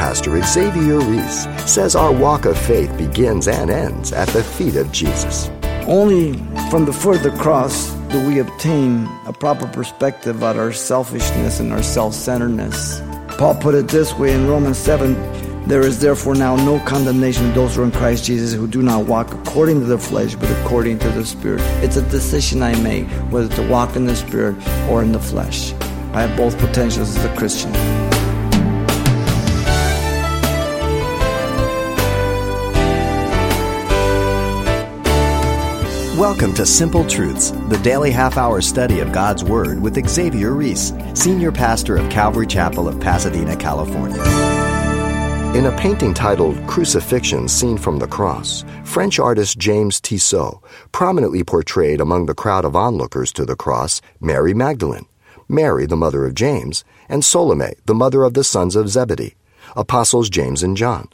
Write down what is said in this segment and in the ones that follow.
Pastor Xavier Reese says our walk of faith begins and ends at the feet of Jesus. Only from the foot of the cross do we obtain a proper perspective about our selfishness and our self centeredness. Paul put it this way in Romans 7 There is therefore now no condemnation to those who are in Christ Jesus who do not walk according to the flesh, but according to the Spirit. It's a decision I make whether to walk in the Spirit or in the flesh. I have both potentials as a Christian. Welcome to Simple Truths, the daily half hour study of God's Word with Xavier Reese, Senior Pastor of Calvary Chapel of Pasadena, California. In a painting titled Crucifixion Seen from the Cross, French artist James Tissot prominently portrayed among the crowd of onlookers to the cross Mary Magdalene, Mary, the mother of James, and Salome, the mother of the sons of Zebedee, apostles James and John.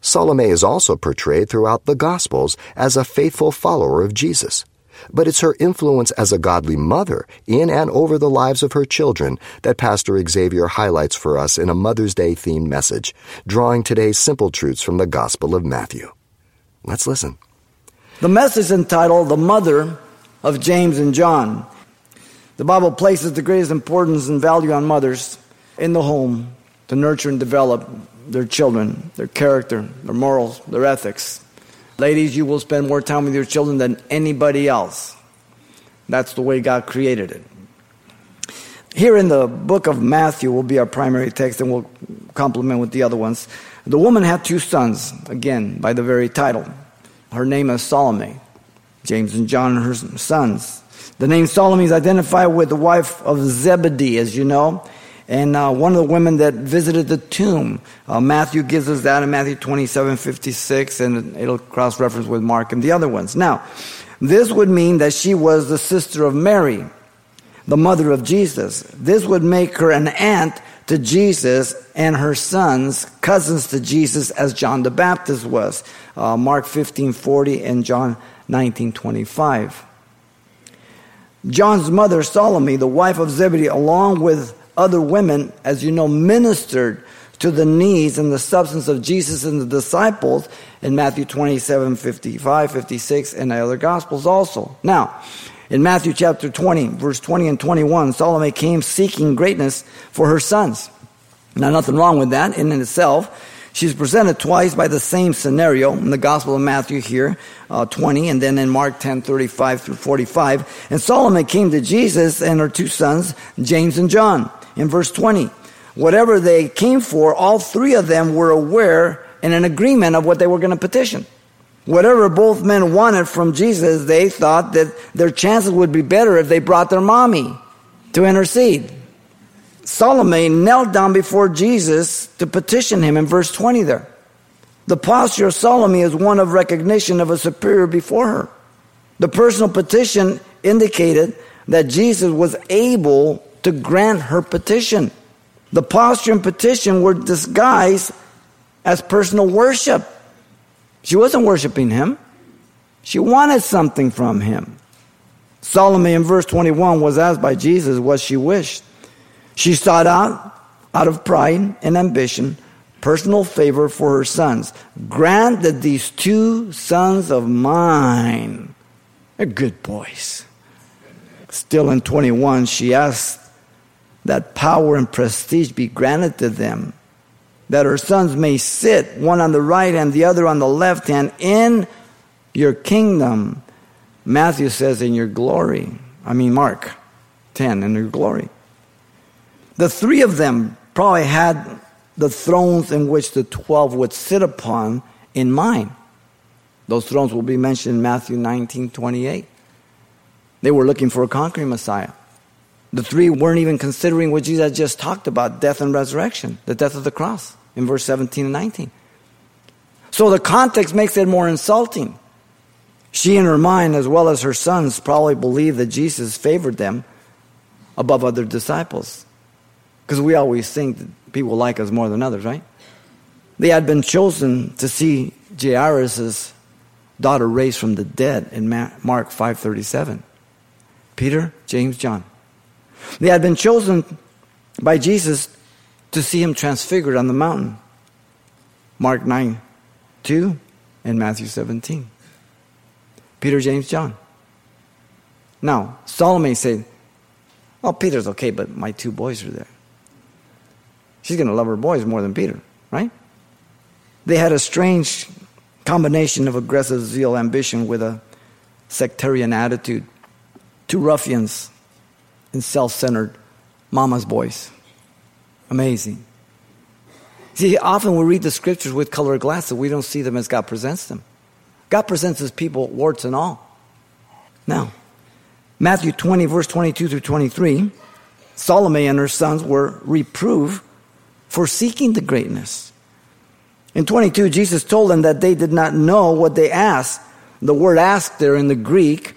Salome is also portrayed throughout the Gospels as a faithful follower of Jesus. But it's her influence as a godly mother in and over the lives of her children that Pastor Xavier highlights for us in a Mother's Day themed message, drawing today's simple truths from the Gospel of Matthew. Let's listen. The message is entitled The Mother of James and John. The Bible places the greatest importance and value on mothers in the home to nurture and develop their children, their character, their morals, their ethics. Ladies, you will spend more time with your children than anybody else. That's the way God created it. Here in the book of Matthew will be our primary text, and we'll complement with the other ones. The woman had two sons, again, by the very title. Her name is Salome. James and John are her sons. The name Salome is identified with the wife of Zebedee, as you know and uh, one of the women that visited the tomb. Uh, Matthew gives us that in Matthew 27 56, and it'll cross reference with Mark and the other ones. Now, this would mean that she was the sister of Mary, the mother of Jesus. This would make her an aunt to Jesus and her sons, cousins to Jesus, as John the Baptist was. Uh, Mark 15 40 and John 19 25. John's mother, Salome, the wife of Zebedee, along with other women, as you know, ministered to the needs and the substance of Jesus and the disciples in Matthew 27, 55, 56, and the other Gospels also. Now, in Matthew chapter 20, verse 20 and 21, Salome came seeking greatness for her sons. Now, nothing wrong with that in itself. She's presented twice by the same scenario in the Gospel of Matthew here, uh, 20, and then in Mark 10, 35 through 45. And Salome came to Jesus and her two sons, James and John in verse 20. Whatever they came for, all three of them were aware and in agreement of what they were going to petition. Whatever both men wanted from Jesus, they thought that their chances would be better if they brought their mommy to intercede. Salome knelt down before Jesus to petition him in verse 20 there. The posture of Salome is one of recognition of a superior before her. The personal petition indicated that Jesus was able to grant her petition. The posture and petition were disguised as personal worship. She wasn't worshiping him. She wanted something from him. Salome in verse 21 was asked by Jesus what she wished. She sought out, out of pride and ambition, personal favor for her sons. Grant that these two sons of mine, are good boys. Still in 21, she asked that power and prestige be granted to them, that her sons may sit, one on the right and the other on the left hand, in your kingdom. Matthew says, in your glory. I mean, Mark 10, in your glory. The three of them probably had the thrones in which the 12 would sit upon in mind. Those thrones will be mentioned in Matthew 19 28. They were looking for a conquering Messiah. The three weren't even considering what Jesus just talked about death and resurrection, the death of the cross in verse 17 and 19. So the context makes it more insulting. She, in her mind, as well as her sons, probably believed that Jesus favored them above other disciples. Because we always think that people like us more than others, right? They had been chosen to see Jairus' daughter raised from the dead in Mark 5:37. Peter, James, John. They had been chosen by Jesus to see him transfigured on the mountain Mark 9, 2, and Matthew 17. Peter, James, John. Now, Salome said, Oh, Peter's okay, but my two boys are there. She's going to love her boys more than Peter, right? They had a strange combination of aggressive zeal, ambition with a sectarian attitude. Two ruffians and self centered mama's boys. Amazing. See, often we read the scriptures with colored glasses. We don't see them as God presents them. God presents his people warts and all. Now, Matthew 20, verse 22 through 23, Salome and her sons were reproved for seeking the greatness. In 22, Jesus told them that they did not know what they asked. The word ask there in the Greek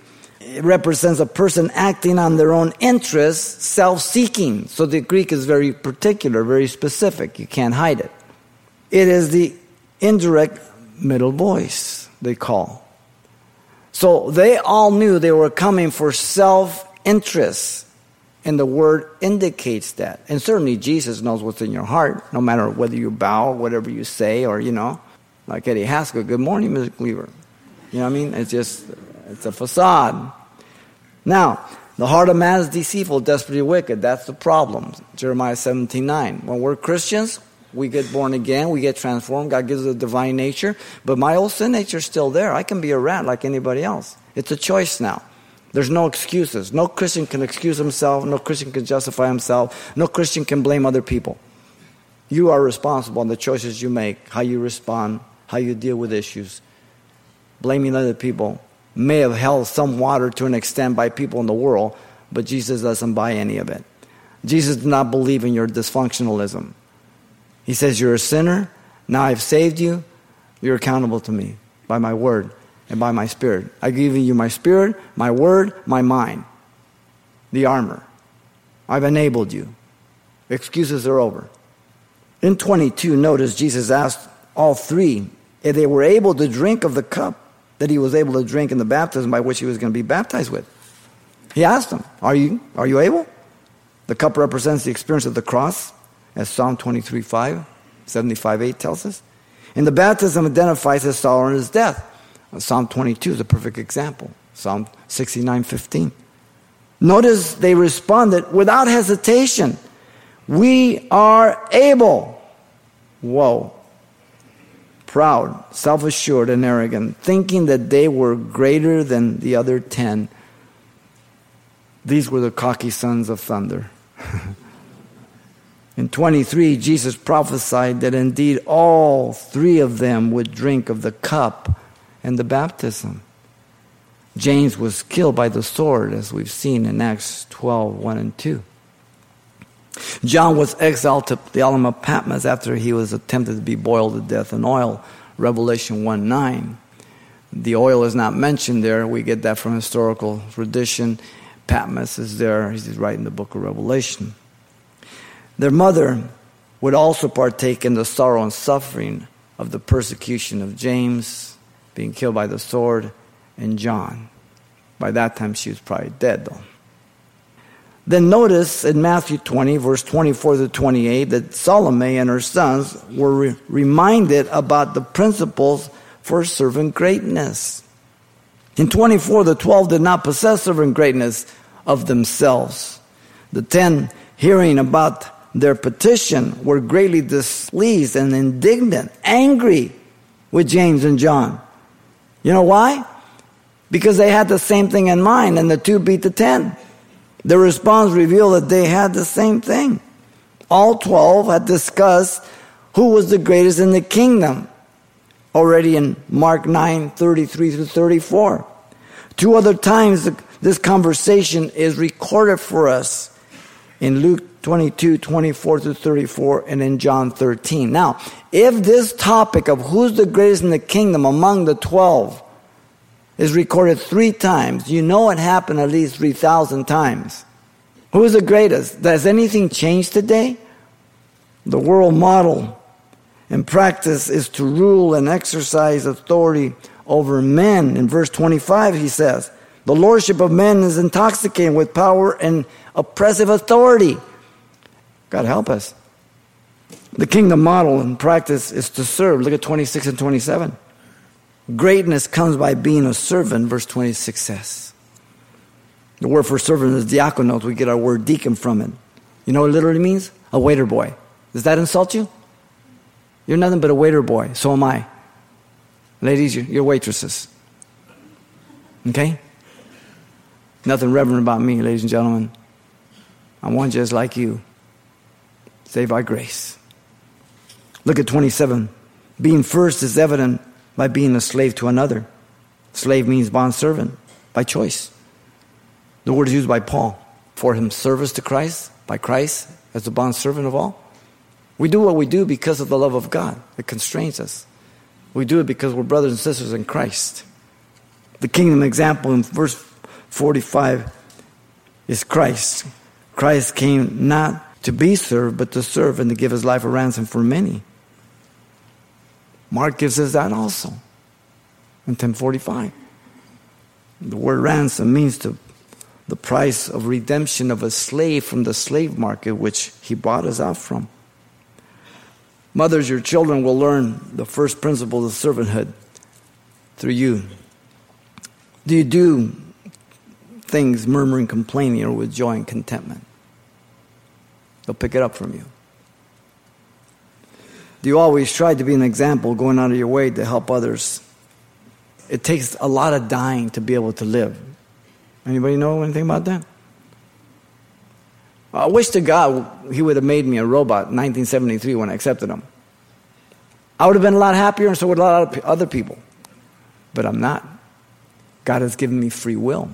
it represents a person acting on their own interests, self seeking. So the Greek is very particular, very specific. You can't hide it. It is the indirect middle voice, they call. So they all knew they were coming for self interest. And the word indicates that. And certainly Jesus knows what's in your heart, no matter whether you bow, whatever you say, or, you know, like Eddie Haskell, good morning, Mr. Cleaver. You know what I mean? It's just, it's a facade. Now, the heart of man is deceitful, desperately wicked. That's the problem. Jeremiah 17 9. When we're Christians, we get born again, we get transformed, God gives us a divine nature, but my old sin nature is still there. I can be a rat like anybody else. It's a choice now. There's no excuses. No Christian can excuse himself, no Christian can justify himself, no Christian can blame other people. You are responsible on the choices you make, how you respond, how you deal with issues. Blaming other people may have held some water to an extent by people in the world, but Jesus doesn't buy any of it. Jesus does not believe in your dysfunctionalism. He says, You're a sinner. Now I've saved you. You're accountable to me by my word and by my spirit. I've given you my spirit, my word, my mind, the armor. I've enabled you. Excuses are over. In 22, notice Jesus asked all three if they were able to drink of the cup that he was able to drink in the baptism by which he was going to be baptized with. He asked them, Are you, are you able? The cup represents the experience of the cross, as Psalm 23 5, 75 8 tells us. And the baptism identifies his sorrow and his death. Psalm 22 is a perfect example. Psalm 69 15. Notice they responded without hesitation. We are able. Whoa proud, self assured, and arrogant, thinking that they were greater than the other ten. These were the cocky sons of thunder. In 23, Jesus prophesied that indeed all three of them would drink of the cup and the baptism. James was killed by the sword, as we've seen in Acts 12 1 and 2. John was exiled to the island of Patmos after he was attempted to be boiled to death in oil, Revelation 1 9. The oil is not mentioned there. We get that from historical tradition. Patmos is there. He's writing the book of Revelation. Their mother would also partake in the sorrow and suffering of the persecution of James, being killed by the sword, and John. By that time, she was probably dead, though. Then notice in Matthew 20, verse 24 to 28, that Salome and her sons were re- reminded about the principles for servant greatness. In 24, the 12 did not possess servant greatness of themselves. The 10, hearing about their petition, were greatly displeased and indignant, angry with James and John. You know why? Because they had the same thing in mind, and the two beat the 10. The response revealed that they had the same thing. All 12 had discussed who was the greatest in the kingdom already in Mark 9 33 through 34. Two other times this conversation is recorded for us in Luke 22 24 through 34 and in John 13. Now, if this topic of who's the greatest in the kingdom among the 12 is recorded three times. You know it happened at least 3,000 times. Who is the greatest? Has anything changed today? The world model and practice is to rule and exercise authority over men. In verse 25, he says, The lordship of men is intoxicating with power and oppressive authority. God help us. The kingdom model in practice is to serve. Look at 26 and 27. Greatness comes by being a servant, verse 26 says. The word for servant is diakonos. We get our word deacon from it. You know what it literally means? A waiter boy. Does that insult you? You're nothing but a waiter boy. So am I. Ladies, you're waitresses. Okay? Nothing reverent about me, ladies and gentlemen. I'm one just like you, saved by grace. Look at 27. Being first is evident by being a slave to another. Slave means bond servant by choice. The word is used by Paul for him service to Christ, by Christ as the bond servant of all. We do what we do because of the love of God that constrains us. We do it because we're brothers and sisters in Christ. The kingdom example in verse 45 is Christ. Christ came not to be served, but to serve and to give his life a ransom for many. Mark gives us that also in 1045. The word ransom means to the price of redemption of a slave from the slave market which he bought us out from. Mothers, your children will learn the first principle of servanthood through you. Do you do things murmuring, complaining, or with joy and contentment? They'll pick it up from you. You always try to be an example, going out of your way to help others? It takes a lot of dying to be able to live. Anybody know anything about that? I wish to God He would have made me a robot in 1973 when I accepted Him. I would have been a lot happier, and so would a lot of other people. But I'm not. God has given me free will.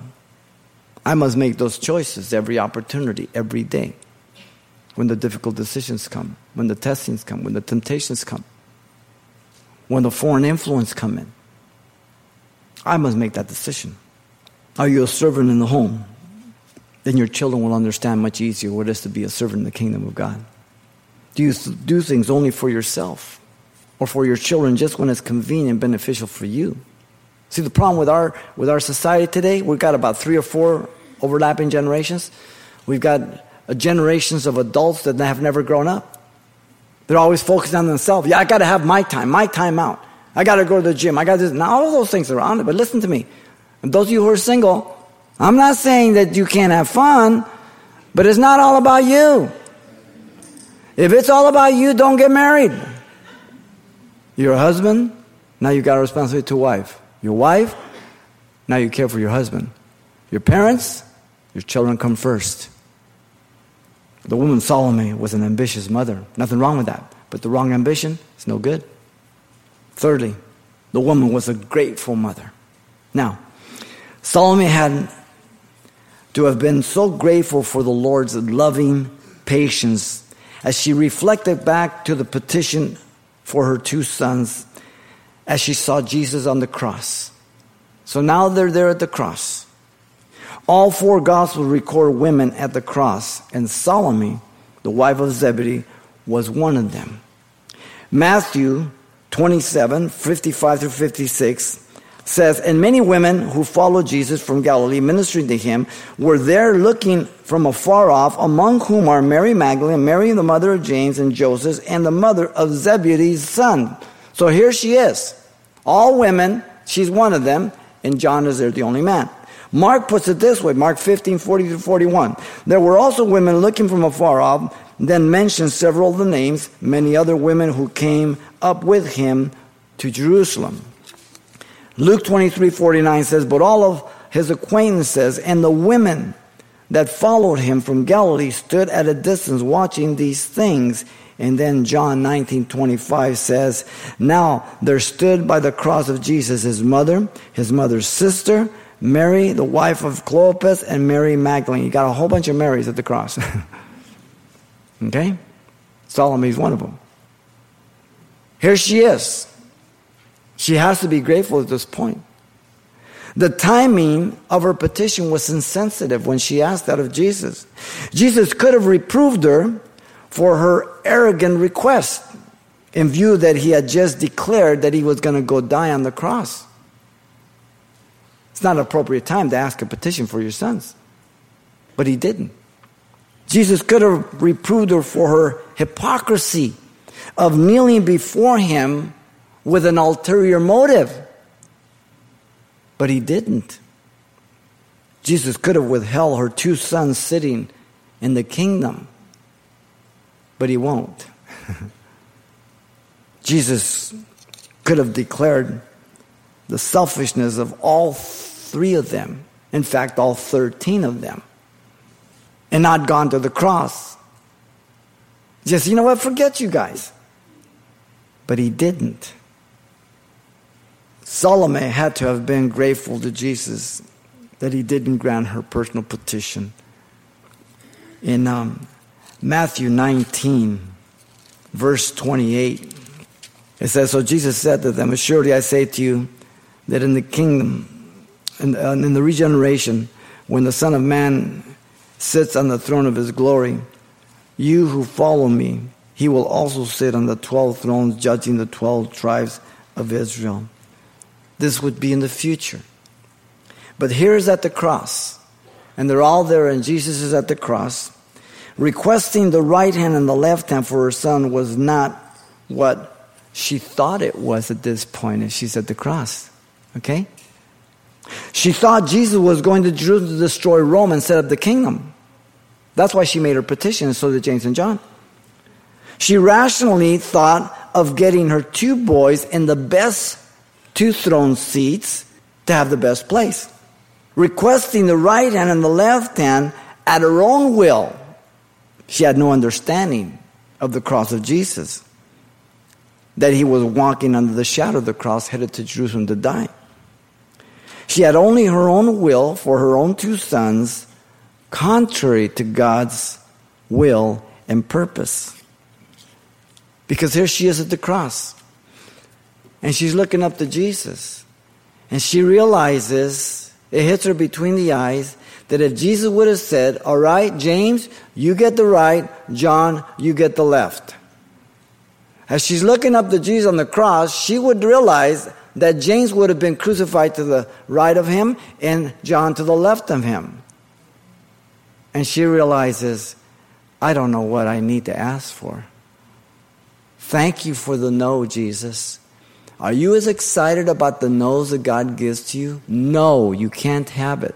I must make those choices every opportunity, every day. When the difficult decisions come, when the testings come, when the temptations come, when the foreign influence come in. I must make that decision. Are you a servant in the home? Then your children will understand much easier what it is to be a servant in the kingdom of God. Do you do things only for yourself or for your children just when it's convenient and beneficial for you? See, the problem with our, with our society today, we've got about three or four overlapping generations. We've got uh, generations of adults that have never grown up. They're always focused on themselves. Yeah, I got to have my time, my time out. I got to go to the gym. I got to. Now, all of those things are on it, but listen to me. And those of you who are single, I'm not saying that you can't have fun, but it's not all about you. If it's all about you, don't get married. You're a husband, now you got a responsibility to wife. Your wife, now you care for your husband. Your parents, your children come first. The woman Salome was an ambitious mother. Nothing wrong with that. But the wrong ambition is no good. Thirdly, the woman was a grateful mother. Now, Salome had to have been so grateful for the Lord's loving patience as she reflected back to the petition for her two sons as she saw Jesus on the cross. So now they're there at the cross. All four Gospels record women at the cross, and Salome, the wife of Zebedee, was one of them. Matthew 27 55 through 56 says, And many women who followed Jesus from Galilee, ministering to him, were there looking from afar off, among whom are Mary Magdalene, Mary the mother of James and Joseph, and the mother of Zebedee's son. So here she is. All women, she's one of them, and John is there, the only man. Mark puts it this way Mark 15, 40 to 41. There were also women looking from afar off, then mentions several of the names, many other women who came up with him to Jerusalem. Luke 23 49 says, But all of his acquaintances and the women that followed him from Galilee stood at a distance watching these things. And then John 19 25 says, Now there stood by the cross of Jesus his mother, his mother's sister, Mary, the wife of Clopas, and Mary Magdalene. You got a whole bunch of Marys at the cross. okay? Salome's one of them. Here she is. She has to be grateful at this point. The timing of her petition was insensitive when she asked that of Jesus. Jesus could have reproved her for her arrogant request in view that he had just declared that he was going to go die on the cross. It's not an appropriate time to ask a petition for your sons. But he didn't. Jesus could have reproved her for her hypocrisy of kneeling before him with an ulterior motive. But he didn't. Jesus could have withheld her two sons sitting in the kingdom, but he won't. Jesus could have declared the selfishness of all three of them, in fact, all 13 of them, and not gone to the cross. Just, you know what, forget you guys. But he didn't. Salome had to have been grateful to Jesus that he didn't grant her personal petition. In um, Matthew 19, verse 28, it says, So Jesus said to them, Assuredly I say to you that in the kingdom, and in, the regeneration, when the Son of Man sits on the throne of his glory, you who follow me, he will also sit on the 12 thrones, judging the 12 tribes of Israel. This would be in the future. But here is at the cross, and they're all there, and Jesus is at the cross. Requesting the right hand and the left hand for her son was not what she thought it was at this point as she's at the cross. Okay? She thought Jesus was going to Jerusalem to destroy Rome and set up the kingdom. That's why she made her petition, so did James and John. She rationally thought of getting her two boys in the best two throne seats to have the best place, requesting the right hand and the left hand at her own will. She had no understanding of the cross of Jesus, that he was walking under the shadow of the cross, headed to Jerusalem to die. She had only her own will for her own two sons, contrary to God's will and purpose. Because here she is at the cross. And she's looking up to Jesus. And she realizes, it hits her between the eyes, that if Jesus would have said, All right, James, you get the right, John, you get the left. As she's looking up to Jesus on the cross, she would realize that James would have been crucified to the right of him and John to the left of him. And she realizes, I don't know what I need to ask for. Thank you for the no, Jesus. Are you as excited about the no's that God gives to you? No, you can't have it.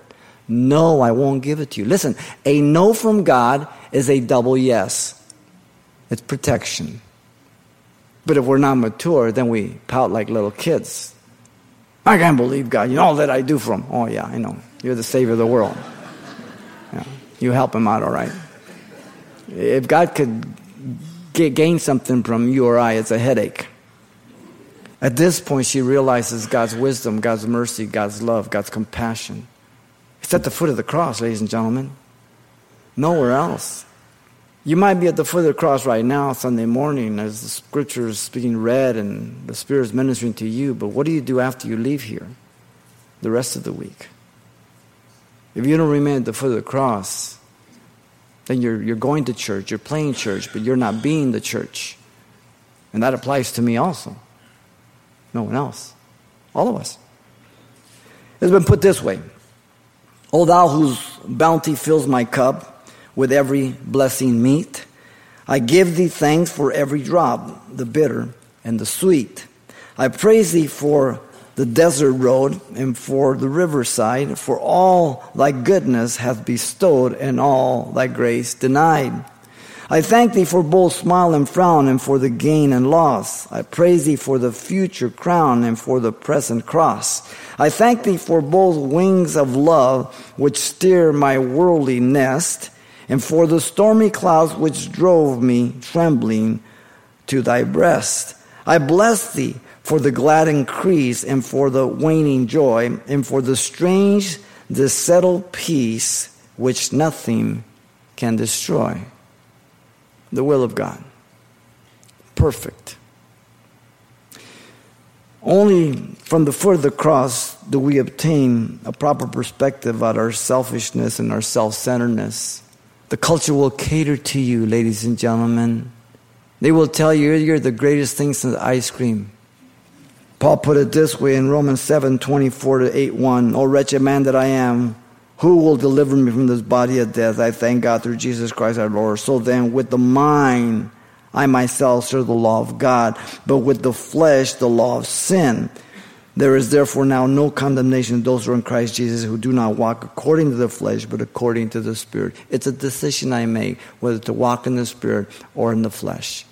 No, I won't give it to you. Listen, a no from God is a double yes. It's protection. But if we're not mature, then we pout like little kids. I can't believe God. You know all that I do for him. Oh, yeah, I know. You're the Savior of the world. Yeah. You help him out, all right. If God could gain something from you or I, it's a headache. At this point, she realizes God's wisdom, God's mercy, God's love, God's compassion. It's at the foot of the cross, ladies and gentlemen. Nowhere else. You might be at the foot of the cross right now, Sunday morning, as the scripture is being read and the Spirit is ministering to you, but what do you do after you leave here the rest of the week? If you don't remain at the foot of the cross, then you're, you're going to church, you're playing church, but you're not being the church. And that applies to me also. No one else. All of us. It's been put this way O thou whose bounty fills my cup with every blessing meet, I give thee thanks for every drop, the bitter and the sweet. I praise thee for the desert road and for the riverside, for all thy goodness hath bestowed and all thy grace denied. I thank thee for both smile and frown and for the gain and loss. I praise thee for the future crown and for the present cross. I thank thee for both wings of love which steer my worldly nest and for the stormy clouds which drove me trembling to thy breast. I bless thee for the glad increase and for the waning joy and for the strange, the settled peace which nothing can destroy. The will of God. Perfect. Only from the foot of the cross do we obtain a proper perspective about our selfishness and our self centeredness. The culture will cater to you, ladies and gentlemen. They will tell you you're the greatest thing since ice cream. Paul put it this way in Romans 7 24 to 8 1. O wretched man that I am, who will deliver me from this body of death? I thank God through Jesus Christ our Lord. So then, with the mind, I myself serve the law of God, but with the flesh, the law of sin. There is therefore now no condemnation to those who are in Christ Jesus who do not walk according to the flesh, but according to the Spirit. It's a decision I make whether to walk in the Spirit or in the flesh.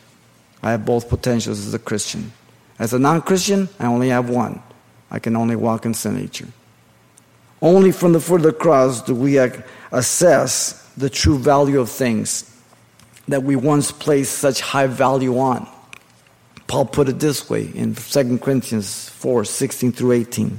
I have both potentials as a Christian. As a non Christian, I only have one. I can only walk in sin nature. Only from the foot of the cross do we assess the true value of things that we once placed such high value on. Paul put it this way in 2 Corinthians 4 16 through 18.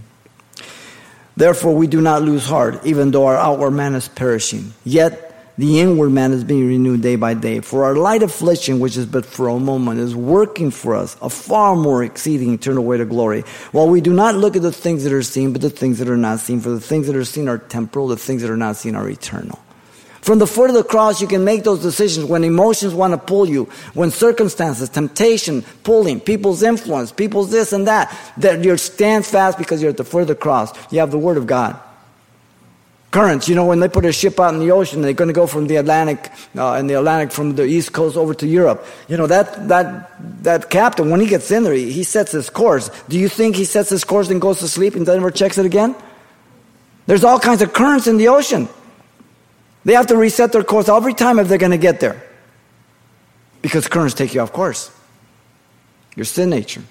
Therefore, we do not lose heart, even though our outward man is perishing. Yet, the inward man is being renewed day by day. For our light affliction, which is but for a moment, is working for us a far more exceeding eternal way to glory. While we do not look at the things that are seen, but the things that are not seen. For the things that are seen are temporal, the things that are not seen are eternal. From the foot of the cross, you can make those decisions when emotions want to pull you, when circumstances, temptation, pulling, people's influence, people's this and that, that you stand fast because you're at the foot of the cross. You have the Word of God. Currents, you know, when they put a ship out in the ocean, they're going to go from the Atlantic, uh, in the Atlantic from the East Coast over to Europe. You know, that, that, that captain, when he gets in there, he, he sets his course. Do you think he sets his course and goes to sleep and never checks it again? There's all kinds of currents in the ocean. They have to reset their course every time if they're going to get there. Because currents take you off course. Your sin nature,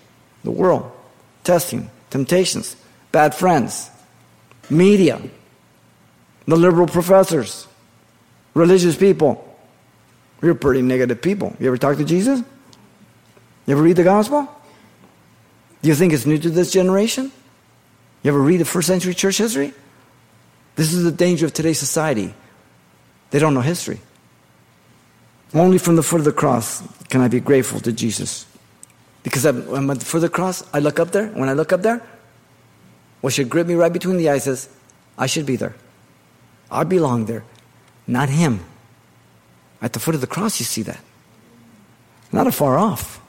the world, testing, temptations, bad friends, media, the liberal professors, religious people. You're pretty negative people. You ever talk to Jesus? You ever read the gospel? Do you think it's new to this generation? You ever read the first century church history? This is the danger of today's society. They don't know history. Only from the foot of the cross can I be grateful to Jesus. Because I'm at the foot of the cross, I look up there. When I look up there, what should grip me right between the eyes is, I should be there. I belong there, not him. At the foot of the cross, you see that. Not afar off.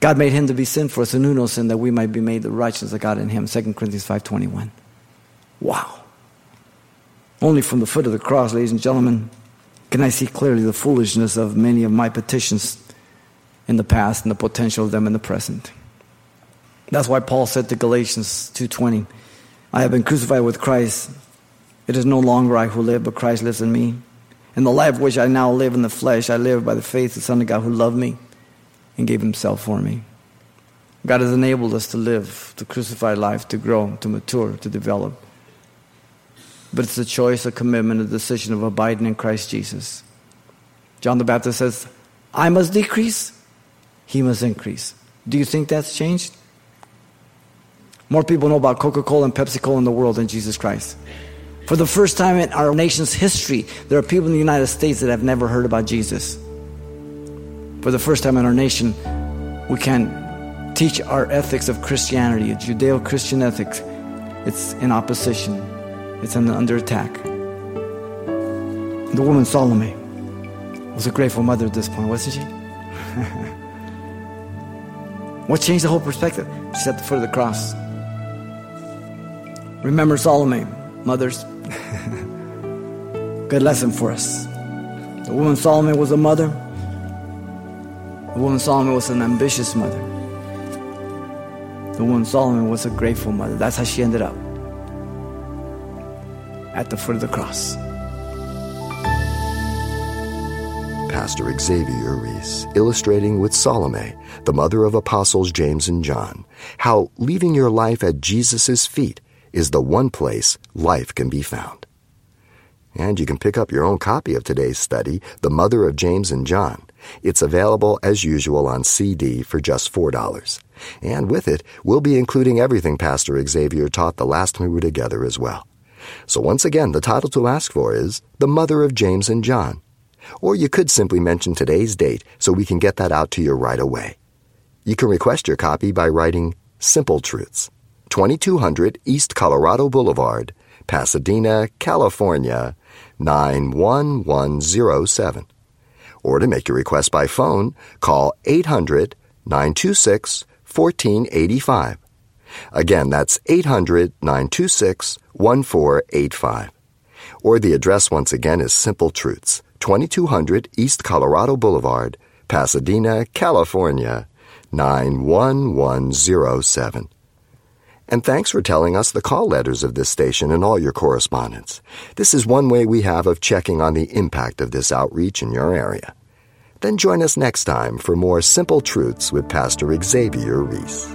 God made him to be sin for us, and knew no sin, that we might be made the righteousness of God in him. 2 Corinthians 5.21. Wow. Only from the foot of the cross, ladies and gentlemen, can I see clearly the foolishness of many of my petitions in the past and the potential of them in the present. That's why Paul said to Galatians 2:20, I have been crucified with Christ. It is no longer I who live, but Christ lives in me. In the life which I now live in the flesh, I live by the faith of the Son of God who loved me and gave himself for me. God has enabled us to live, to crucify life, to grow, to mature, to develop but it's a choice, a commitment, a decision of abiding in Christ Jesus. John the Baptist says, I must decrease, he must increase. Do you think that's changed? More people know about Coca Cola and Pepsi Cola in the world than Jesus Christ. For the first time in our nation's history, there are people in the United States that have never heard about Jesus. For the first time in our nation, we can teach our ethics of Christianity, a Judeo Christian ethics. It's in opposition it's under attack. The woman Salome was a grateful mother at this point, wasn't she? what changed the whole perspective? She's at the foot of the cross. Remember Salome, mothers. Good lesson for us. The woman Salome was a mother. The woman Salome was an ambitious mother. The woman Solomon was a grateful mother. That's how she ended up at the foot of the cross. Pastor Xavier Reese, illustrating with Salome, the mother of apostles James and John, how leaving your life at Jesus' feet is the one place life can be found. And you can pick up your own copy of today's study, The Mother of James and John. It's available as usual on CD for just $4. And with it, we'll be including everything Pastor Xavier taught the last time we were together as well. So once again, the title to ask for is The Mother of James and John. Or you could simply mention today's date so we can get that out to you right away. You can request your copy by writing Simple Truths, 2200 East Colorado Boulevard, Pasadena, California, 91107. Or to make your request by phone, call 800 926 1485. Again, that's 800 926 1485. Or the address once again is Simple Truths, 2200 East Colorado Boulevard, Pasadena, California 91107. And thanks for telling us the call letters of this station and all your correspondence. This is one way we have of checking on the impact of this outreach in your area. Then join us next time for more Simple Truths with Pastor Xavier Reese.